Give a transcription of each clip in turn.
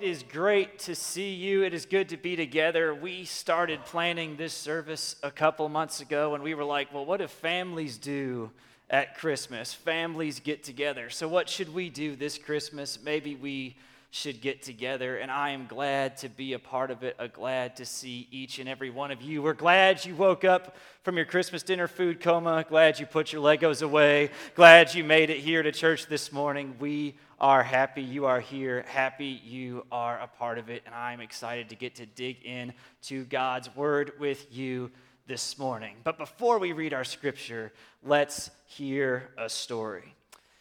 It is great to see you. It is good to be together. We started planning this service a couple months ago, and we were like, well, what do families do at Christmas? Families get together. So, what should we do this Christmas? Maybe we should get together, and I am glad to be a part of it. I'm glad to see each and every one of you. We're glad you woke up from your Christmas dinner food coma. Glad you put your Legos away. Glad you made it here to church this morning. We are happy you are here. Happy you are a part of it, and I'm excited to get to dig in to God's word with you this morning. But before we read our scripture, let's hear a story.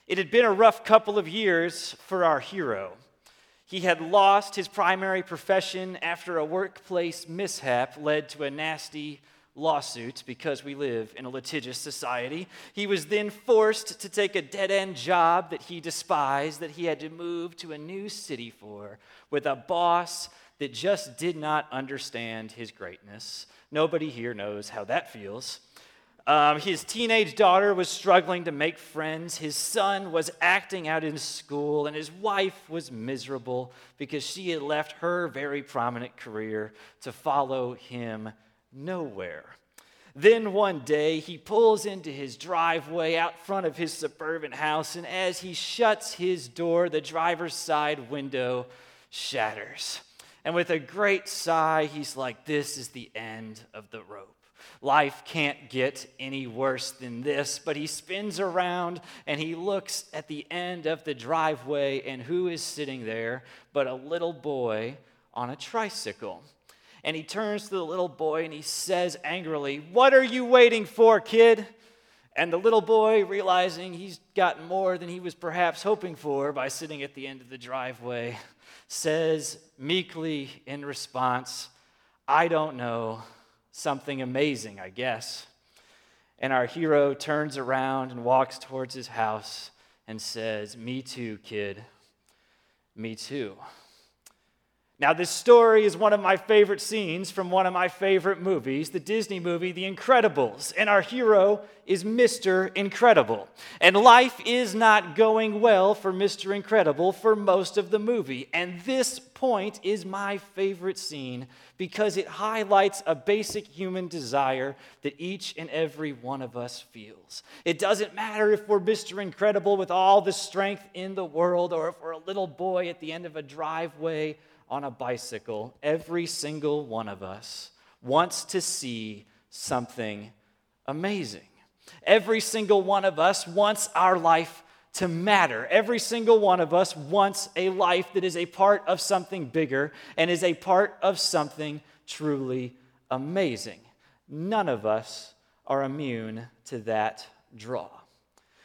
It had been a rough couple of years for our hero. He had lost his primary profession after a workplace mishap led to a nasty lawsuit because we live in a litigious society. He was then forced to take a dead end job that he despised, that he had to move to a new city for, with a boss that just did not understand his greatness. Nobody here knows how that feels. Um, his teenage daughter was struggling to make friends. His son was acting out in school, and his wife was miserable because she had left her very prominent career to follow him nowhere. Then one day, he pulls into his driveway out front of his suburban house, and as he shuts his door, the driver's side window shatters. And with a great sigh, he's like, This is the end of the rope. Life can't get any worse than this. But he spins around and he looks at the end of the driveway, and who is sitting there but a little boy on a tricycle? And he turns to the little boy and he says angrily, What are you waiting for, kid? And the little boy, realizing he's gotten more than he was perhaps hoping for by sitting at the end of the driveway, says meekly in response, I don't know something amazing, I guess. And our hero turns around and walks towards his house and says, Me too, kid. Me too. Now, this story is one of my favorite scenes from one of my favorite movies, the Disney movie, The Incredibles. And our hero is Mr. Incredible. And life is not going well for Mr. Incredible for most of the movie. And this point is my favorite scene because it highlights a basic human desire that each and every one of us feels. It doesn't matter if we're Mr. Incredible with all the strength in the world or if we're a little boy at the end of a driveway on a bicycle, every single one of us wants to see something amazing. Every single one of us wants our life to matter. Every single one of us wants a life that is a part of something bigger and is a part of something truly amazing. None of us are immune to that draw.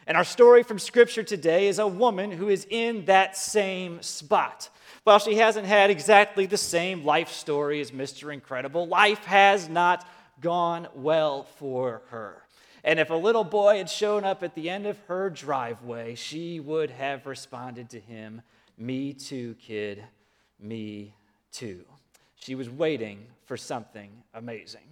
And our story from Scripture today is a woman who is in that same spot. While she hasn't had exactly the same life story as Mr. Incredible, life has not gone well for her. And if a little boy had shown up at the end of her driveway, she would have responded to him, Me too, kid, me too. She was waiting for something amazing.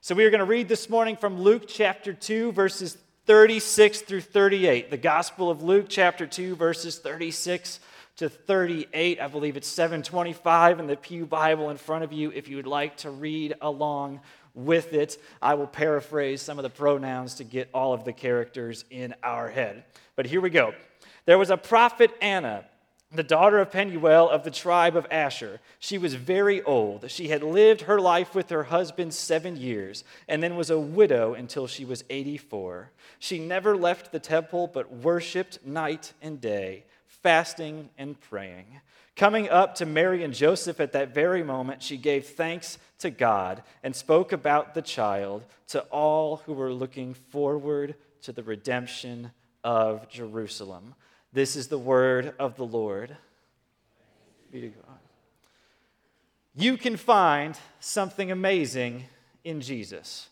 So we are going to read this morning from Luke chapter 2, verses 36 through 38. The Gospel of Luke chapter 2, verses 36 to 38. I believe it's 725 in the Pew Bible in front of you if you would like to read along with it. I will paraphrase some of the pronouns to get all of the characters in our head. But here we go. There was a prophet Anna the daughter of Penuel of the tribe of Asher. She was very old. She had lived her life with her husband seven years and then was a widow until she was 84. She never left the temple but worshiped night and day fasting and praying. Coming up to Mary and Joseph at that very moment, she gave thanks to God and spoke about the child to all who were looking forward to the redemption of Jerusalem. This is the word of the Lord. Be to God. You can find something amazing in Jesus.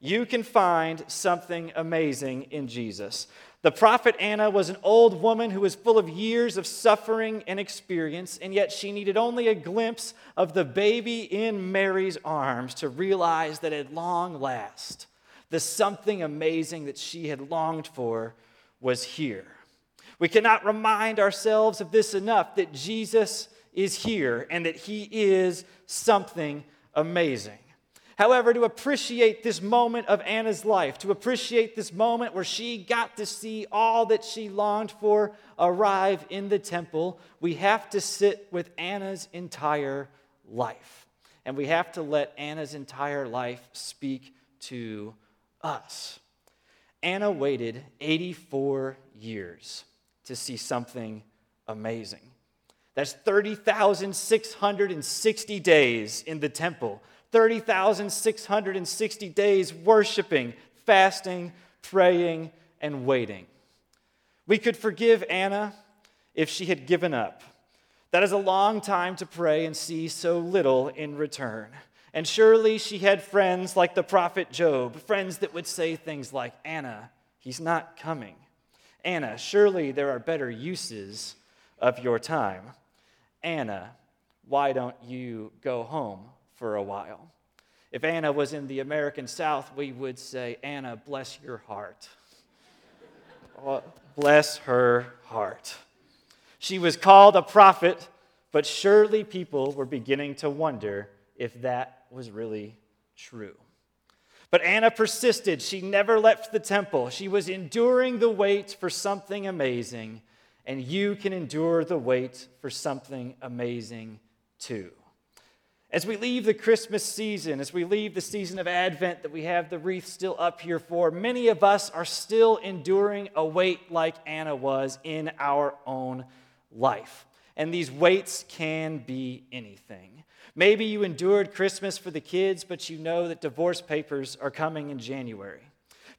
You can find something amazing in Jesus. The prophet Anna was an old woman who was full of years of suffering and experience, and yet she needed only a glimpse of the baby in Mary's arms to realize that at long last, the something amazing that she had longed for was here. We cannot remind ourselves of this enough that Jesus is here and that he is something amazing. However, to appreciate this moment of Anna's life, to appreciate this moment where she got to see all that she longed for arrive in the temple, we have to sit with Anna's entire life. And we have to let Anna's entire life speak to us. Anna waited 84 years to see something amazing. That's 30,660 days in the temple 30,660 days worshiping, fasting, praying, and waiting. We could forgive Anna if she had given up. That is a long time to pray and see so little in return. And surely she had friends like the prophet Job, friends that would say things like, Anna, he's not coming. Anna, surely there are better uses of your time. Anna, why don't you go home for a while. If Anna was in the American South, we would say, Anna, bless your heart. Oh, bless her heart. She was called a prophet, but surely people were beginning to wonder if that was really true. But Anna persisted. She never left the temple. She was enduring the wait for something amazing, and you can endure the wait for something amazing too. As we leave the Christmas season, as we leave the season of Advent that we have the wreath still up here for, many of us are still enduring a wait like Anna was in our own life. And these weights can be anything. Maybe you endured Christmas for the kids, but you know that divorce papers are coming in January.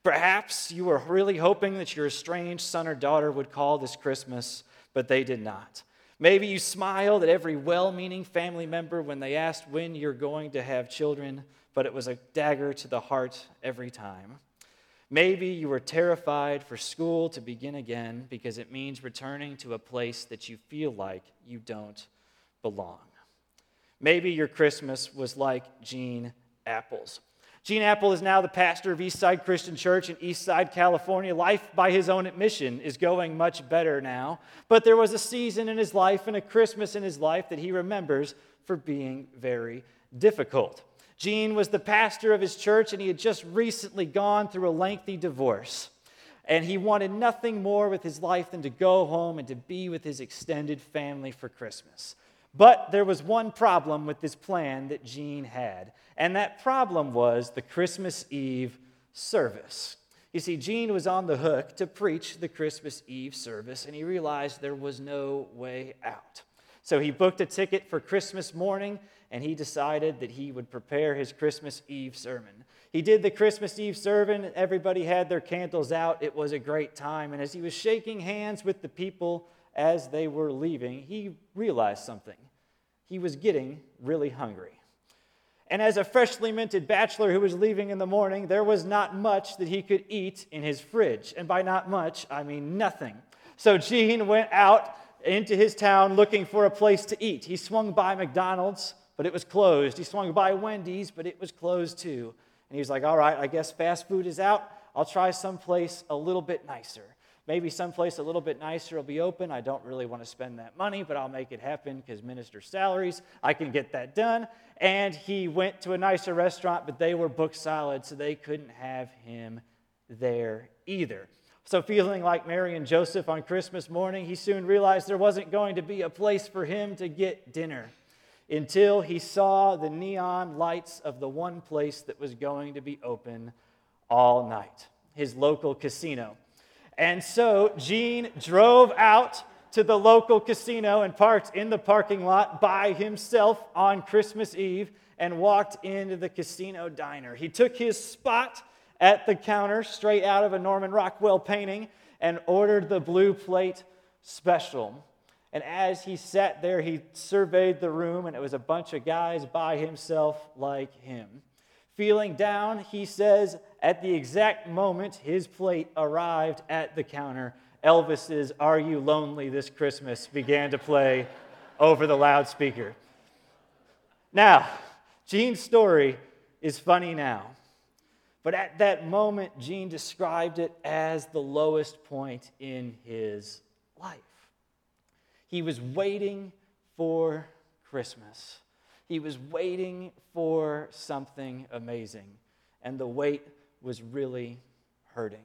Perhaps you were really hoping that your estranged son or daughter would call this Christmas, but they did not. Maybe you smiled at every well meaning family member when they asked when you're going to have children, but it was a dagger to the heart every time. Maybe you were terrified for school to begin again because it means returning to a place that you feel like you don't belong. Maybe your Christmas was like Gene Appel's. Gene Appel is now the pastor of Eastside Christian Church in Eastside, California. Life, by his own admission, is going much better now. But there was a season in his life and a Christmas in his life that he remembers for being very difficult. Gene was the pastor of his church, and he had just recently gone through a lengthy divorce. And he wanted nothing more with his life than to go home and to be with his extended family for Christmas. But there was one problem with this plan that Gene had, and that problem was the Christmas Eve service. You see, Gene was on the hook to preach the Christmas Eve service, and he realized there was no way out. So he booked a ticket for Christmas morning, and he decided that he would prepare his Christmas Eve sermon. He did the Christmas Eve sermon, everybody had their candles out. It was a great time. And as he was shaking hands with the people, as they were leaving, he realized something. He was getting really hungry. And as a freshly minted bachelor who was leaving in the morning, there was not much that he could eat in his fridge. And by not much, I mean nothing. So Gene went out into his town looking for a place to eat. He swung by McDonald's, but it was closed. He swung by Wendy's, but it was closed too. And he was like, all right, I guess fast food is out. I'll try someplace a little bit nicer. Maybe someplace a little bit nicer will be open. I don't really want to spend that money, but I'll make it happen because minister salaries, I can get that done. And he went to a nicer restaurant, but they were booked solid, so they couldn't have him there either. So, feeling like Mary and Joseph on Christmas morning, he soon realized there wasn't going to be a place for him to get dinner until he saw the neon lights of the one place that was going to be open all night his local casino. And so Gene drove out to the local casino and parked in the parking lot by himself on Christmas Eve and walked into the casino diner. He took his spot at the counter straight out of a Norman Rockwell painting and ordered the blue plate special. And as he sat there, he surveyed the room, and it was a bunch of guys by himself like him. Feeling down, he says, at the exact moment his plate arrived at the counter, Elvis's Are You Lonely This Christmas began to play over the loudspeaker. Now, Gene's story is funny now, but at that moment, Gene described it as the lowest point in his life. He was waiting for Christmas. He was waiting for something amazing, and the wait was really hurting.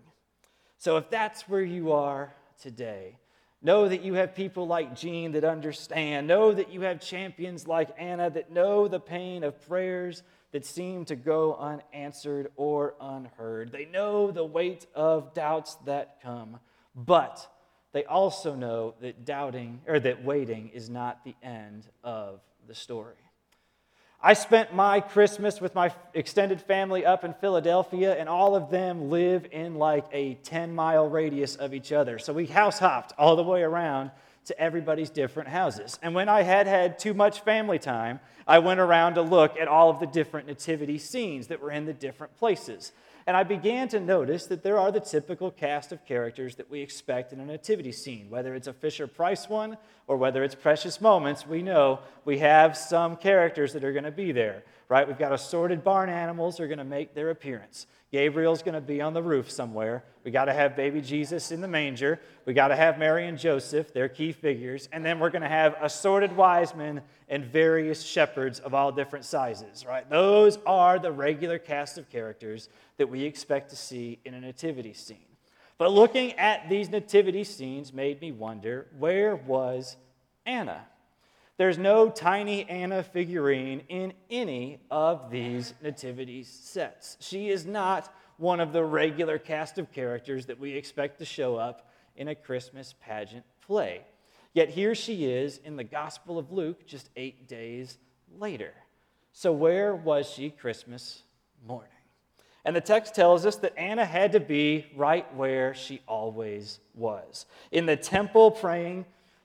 So, if that's where you are today, know that you have people like Gene that understand. Know that you have champions like Anna that know the pain of prayers that seem to go unanswered or unheard. They know the weight of doubts that come, but they also know that doubting or that waiting is not the end of the story. I spent my Christmas with my extended family up in Philadelphia, and all of them live in like a 10 mile radius of each other. So we house hopped all the way around to everybody's different houses. And when I had had too much family time, I went around to look at all of the different nativity scenes that were in the different places. And I began to notice that there are the typical cast of characters that we expect in a nativity scene. Whether it's a Fisher Price one or whether it's Precious Moments, we know we have some characters that are going to be there, right? We've got assorted barn animals are going to make their appearance. Gabriel's going to be on the roof somewhere. We got to have baby Jesus in the manger. We got to have Mary and Joseph, they're key figures. And then we're going to have assorted wise men and various shepherds of all different sizes, right? Those are the regular cast of characters that we expect to see in a nativity scene. But looking at these nativity scenes made me wonder where was Anna? There's no tiny Anna figurine in any of these nativity sets. She is not one of the regular cast of characters that we expect to show up in a Christmas pageant play. Yet here she is in the Gospel of Luke just eight days later. So, where was she Christmas morning? And the text tells us that Anna had to be right where she always was in the temple, praying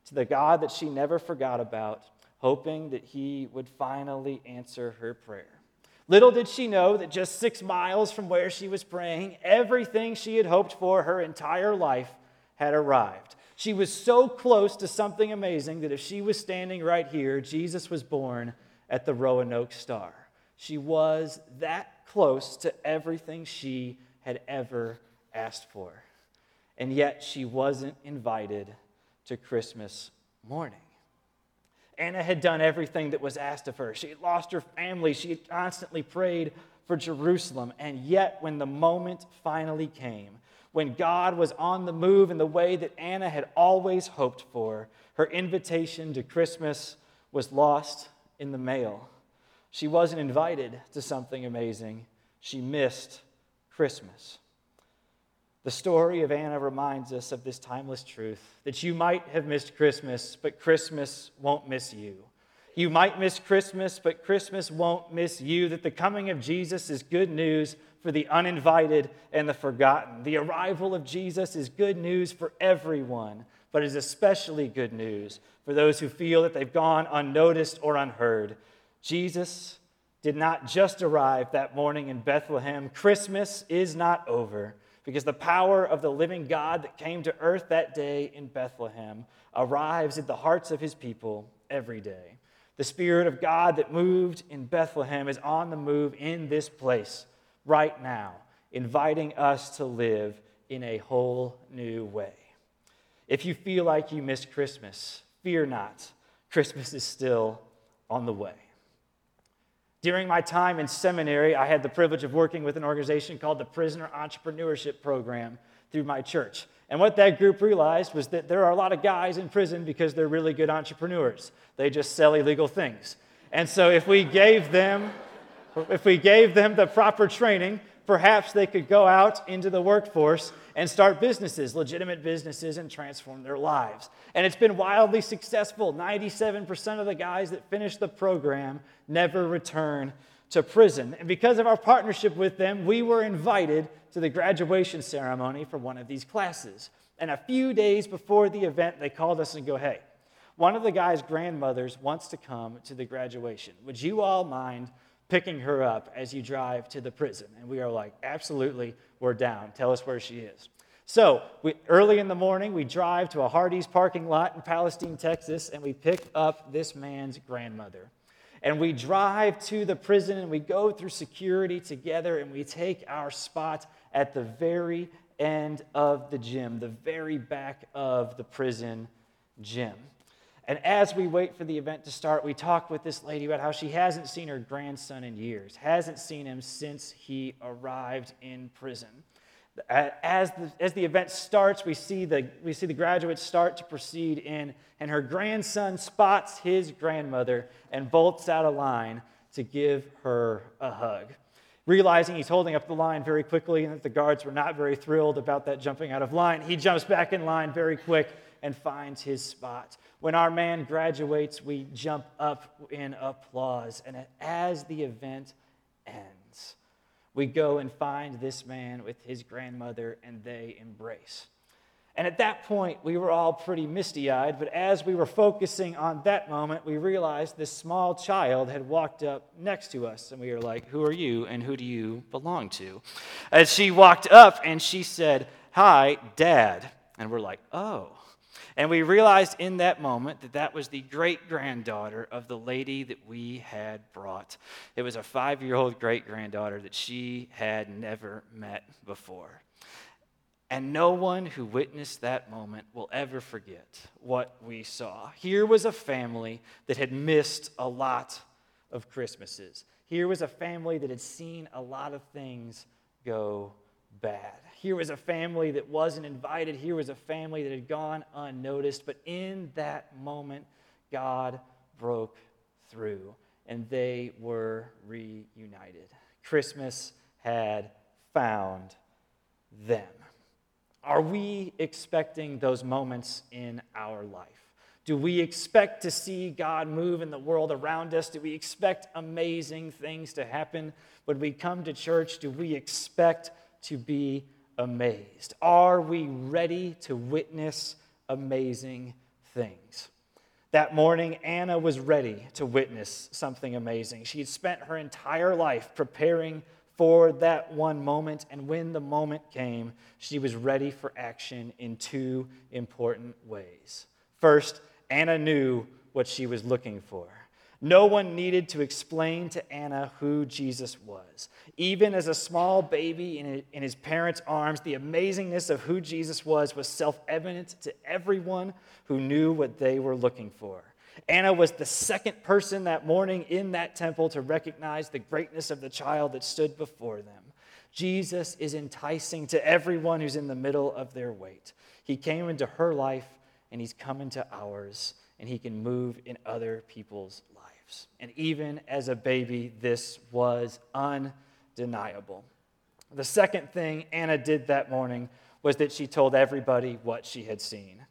to the God that she never forgot about, hoping that he would finally answer her prayer. Little did she know that just six miles from where she was praying, everything she had hoped for her entire life had arrived. She was so close to something amazing that if she was standing right here, Jesus was born at the Roanoke Star. She was that close to everything she had ever asked for. And yet she wasn't invited to Christmas morning. Anna had done everything that was asked of her. She had lost her family. She had constantly prayed for Jerusalem. And yet, when the moment finally came, when God was on the move in the way that Anna had always hoped for, her invitation to Christmas was lost in the mail. She wasn't invited to something amazing, she missed Christmas. The story of Anna reminds us of this timeless truth that you might have missed Christmas, but Christmas won't miss you. You might miss Christmas, but Christmas won't miss you. That the coming of Jesus is good news for the uninvited and the forgotten. The arrival of Jesus is good news for everyone, but is especially good news for those who feel that they've gone unnoticed or unheard. Jesus did not just arrive that morning in Bethlehem. Christmas is not over because the power of the living God that came to earth that day in Bethlehem arrives at the hearts of his people every day. The Spirit of God that moved in Bethlehem is on the move in this place right now, inviting us to live in a whole new way. If you feel like you missed Christmas, fear not. Christmas is still on the way. During my time in seminary, I had the privilege of working with an organization called the Prisoner Entrepreneurship Program through my church. And what that group realized was that there are a lot of guys in prison because they're really good entrepreneurs. They just sell illegal things. And so if we gave them if we gave them the proper training, perhaps they could go out into the workforce and start businesses, legitimate businesses, and transform their lives. And it's been wildly successful. 97% of the guys that finish the program never return to prison. And because of our partnership with them, we were invited to the graduation ceremony for one of these classes. And a few days before the event, they called us and go, hey, one of the guy's grandmothers wants to come to the graduation. Would you all mind picking her up as you drive to the prison? And we are like, absolutely, we're down. Tell us where she is. So, we, early in the morning, we drive to a Hardee's parking lot in Palestine, Texas, and we pick up this man's grandmother. And we drive to the prison and we go through security together and we take our spot at the very end of the gym, the very back of the prison gym. And as we wait for the event to start, we talk with this lady about how she hasn't seen her grandson in years, hasn't seen him since he arrived in prison. As the, as the event starts, we see, the, we see the graduates start to proceed in, and her grandson spots his grandmother and bolts out of line to give her a hug. Realizing he's holding up the line very quickly and that the guards were not very thrilled about that jumping out of line, he jumps back in line very quick and finds his spot. When our man graduates, we jump up in applause. And as the event ends, we go and find this man with his grandmother, and they embrace. And at that point, we were all pretty misty eyed, but as we were focusing on that moment, we realized this small child had walked up next to us, and we were like, Who are you, and who do you belong to? As she walked up and she said, Hi, Dad. And we're like, Oh. And we realized in that moment that that was the great granddaughter of the lady that we had brought. It was a five year old great granddaughter that she had never met before. And no one who witnessed that moment will ever forget what we saw. Here was a family that had missed a lot of Christmases. Here was a family that had seen a lot of things go bad. Here was a family that wasn't invited. Here was a family that had gone unnoticed. But in that moment, God broke through and they were reunited. Christmas had found them. Are we expecting those moments in our life? Do we expect to see God move in the world around us? Do we expect amazing things to happen? When we come to church, do we expect to be amazed? Are we ready to witness amazing things? That morning, Anna was ready to witness something amazing. She had spent her entire life preparing for that one moment, and when the moment came, she was ready for action in two important ways. First, Anna knew what she was looking for. No one needed to explain to Anna who Jesus was. Even as a small baby in his parents' arms, the amazingness of who Jesus was was self evident to everyone who knew what they were looking for. Anna was the second person that morning in that temple to recognize the greatness of the child that stood before them. Jesus is enticing to everyone who's in the middle of their wait. He came into her life and he's come into ours, and he can move in other people's lives lives. And even as a baby, this was undeniable. The second thing Anna did that morning was that she told everybody what she had seen.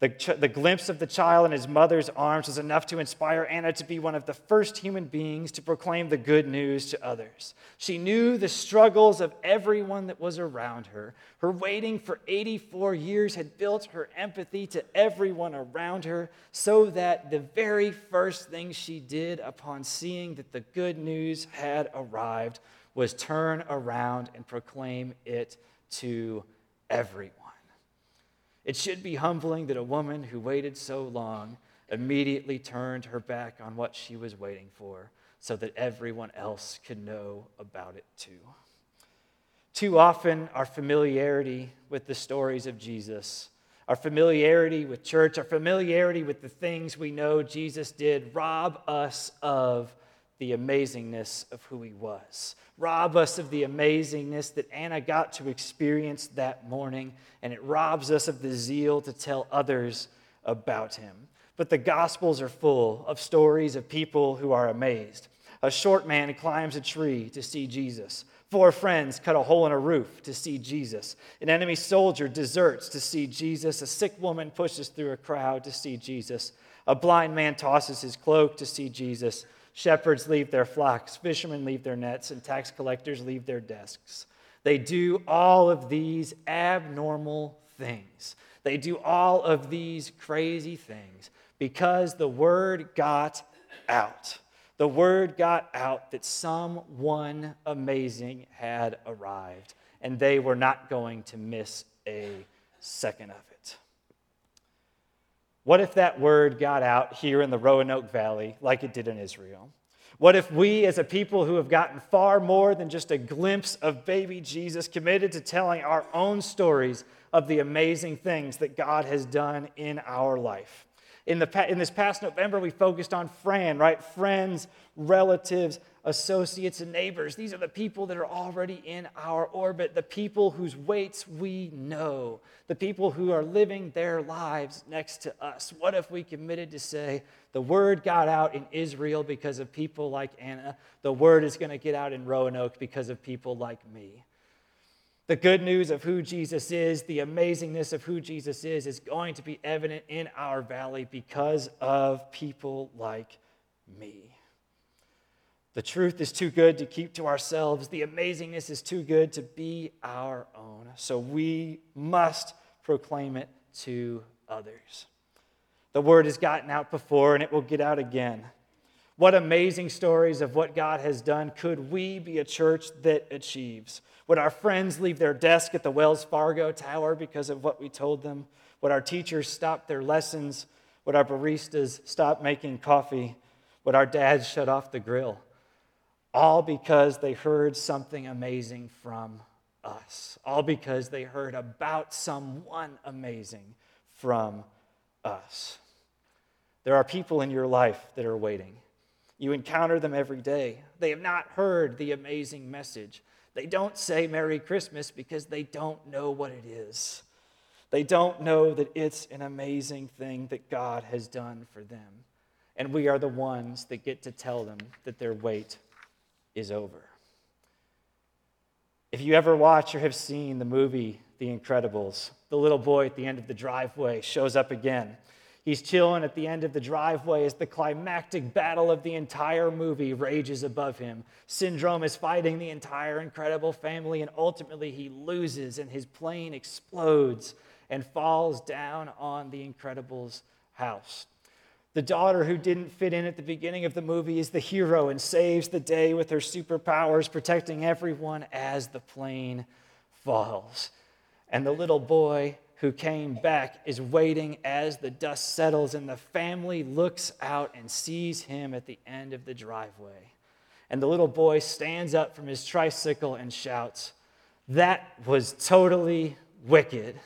The, ch- the glimpse of the child in his mother's arms was enough to inspire Anna to be one of the first human beings to proclaim the good news to others. She knew the struggles of everyone that was around her. Her waiting for 84 years had built her empathy to everyone around her, so that the very first thing she did upon seeing that the good news had arrived was turn around and proclaim it to everyone. It should be humbling that a woman who waited so long immediately turned her back on what she was waiting for so that everyone else could know about it too. Too often, our familiarity with the stories of Jesus, our familiarity with church, our familiarity with the things we know Jesus did rob us of the amazingness of who he was. Rob us of the amazingness that Anna got to experience that morning, and it robs us of the zeal to tell others about him. But the Gospels are full of stories of people who are amazed. A short man climbs a tree to see Jesus. Four friends cut a hole in a roof to see Jesus. An enemy soldier deserts to see Jesus. A sick woman pushes through a crowd to see Jesus. A blind man tosses his cloak to see Jesus. Shepherds leave their flocks, fishermen leave their nets, and tax collectors leave their desks. They do all of these abnormal things. They do all of these crazy things because the word got out. The word got out that someone amazing had arrived, and they were not going to miss a second of it. What if that word got out here in the Roanoke Valley like it did in Israel? What if we, as a people who have gotten far more than just a glimpse of baby Jesus, committed to telling our own stories of the amazing things that God has done in our life? In, the, in this past November, we focused on Fran, right? Friends, relatives, associates, and neighbors. These are the people that are already in our orbit, the people whose weights we know, the people who are living their lives next to us. What if we committed to say, the word got out in Israel because of people like Anna, the word is going to get out in Roanoke because of people like me? The good news of who Jesus is, the amazingness of who Jesus is, is going to be evident in our valley because of people like me. The truth is too good to keep to ourselves. The amazingness is too good to be our own. So we must proclaim it to others. The word has gotten out before and it will get out again. What amazing stories of what God has done could we be a church that achieves? Would our friends leave their desk at the Wells Fargo Tower because of what we told them? Would our teachers stop their lessons? Would our baristas stop making coffee? Would our dads shut off the grill? All because they heard something amazing from us. All because they heard about someone amazing from us. There are people in your life that are waiting. You encounter them every day. They have not heard the amazing message. They don't say Merry Christmas because they don't know what it is. They don't know that it's an amazing thing that God has done for them. And we are the ones that get to tell them that their wait is over. If you ever watch or have seen the movie The Incredibles, the little boy at the end of the driveway shows up again He's chilling at the end of the driveway as the climactic battle of the entire movie rages above him. Syndrome is fighting the entire incredible family, and ultimately he loses, and his plane explodes and falls down on the Incredibles' house. The daughter who didn't fit in at the beginning of the movie is the hero and saves the day with her superpowers, protecting everyone as the plane falls. And the little boy who came back is waiting as the dust settles, and the family looks out and sees him at the end of the driveway. And the little boy stands up from his tricycle and shouts, That was totally wicked.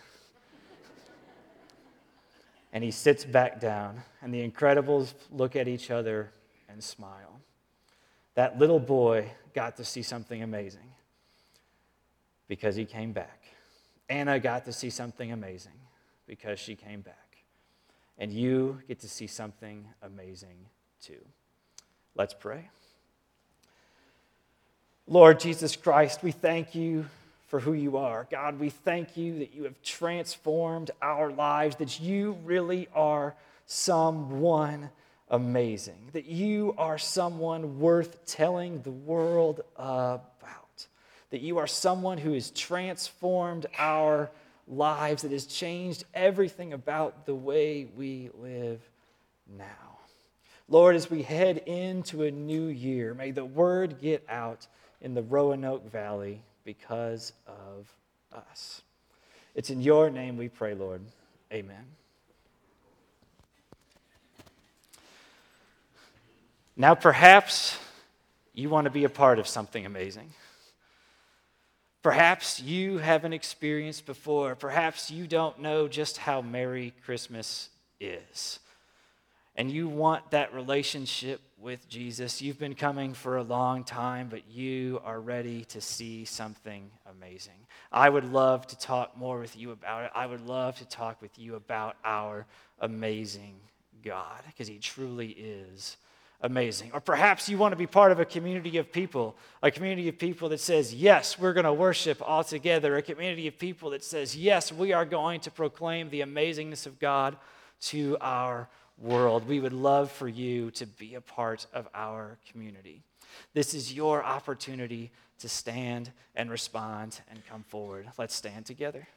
And he sits back down, and the Incredibles look at each other and smile. That little boy got to see something amazing because he came back. Anna got to see something amazing because she came back. And you get to see something amazing too. Let's pray. Lord Jesus Christ, we thank you for who you are. God, we thank you that you have transformed our lives, that you really are someone amazing, that you are someone worth telling the world about that you are someone who has transformed our lives, that has changed everything about the way we live now. Lord, as we head into a new year, may the word get out in the Roanoke Valley because of us. It's in your name we pray, Lord. Amen. Now, perhaps you want to be a part of something amazing. Perhaps you haven't experienced before. Perhaps you don't know just how Merry Christmas is. And you want that relationship with Jesus. You've been coming for a long time, but you are ready to see something amazing. I would love to talk more with you about it. I would love to talk with you about our amazing God, because He truly is amazing. Or perhaps you want to be part of a community of people, a community of people that says, yes, we're going to worship all together, a community of people that says, yes, we are going to proclaim the amazingness of God to our world. We would love for you to be a part of our community. This is your opportunity to stand and respond and come forward. Let's stand together.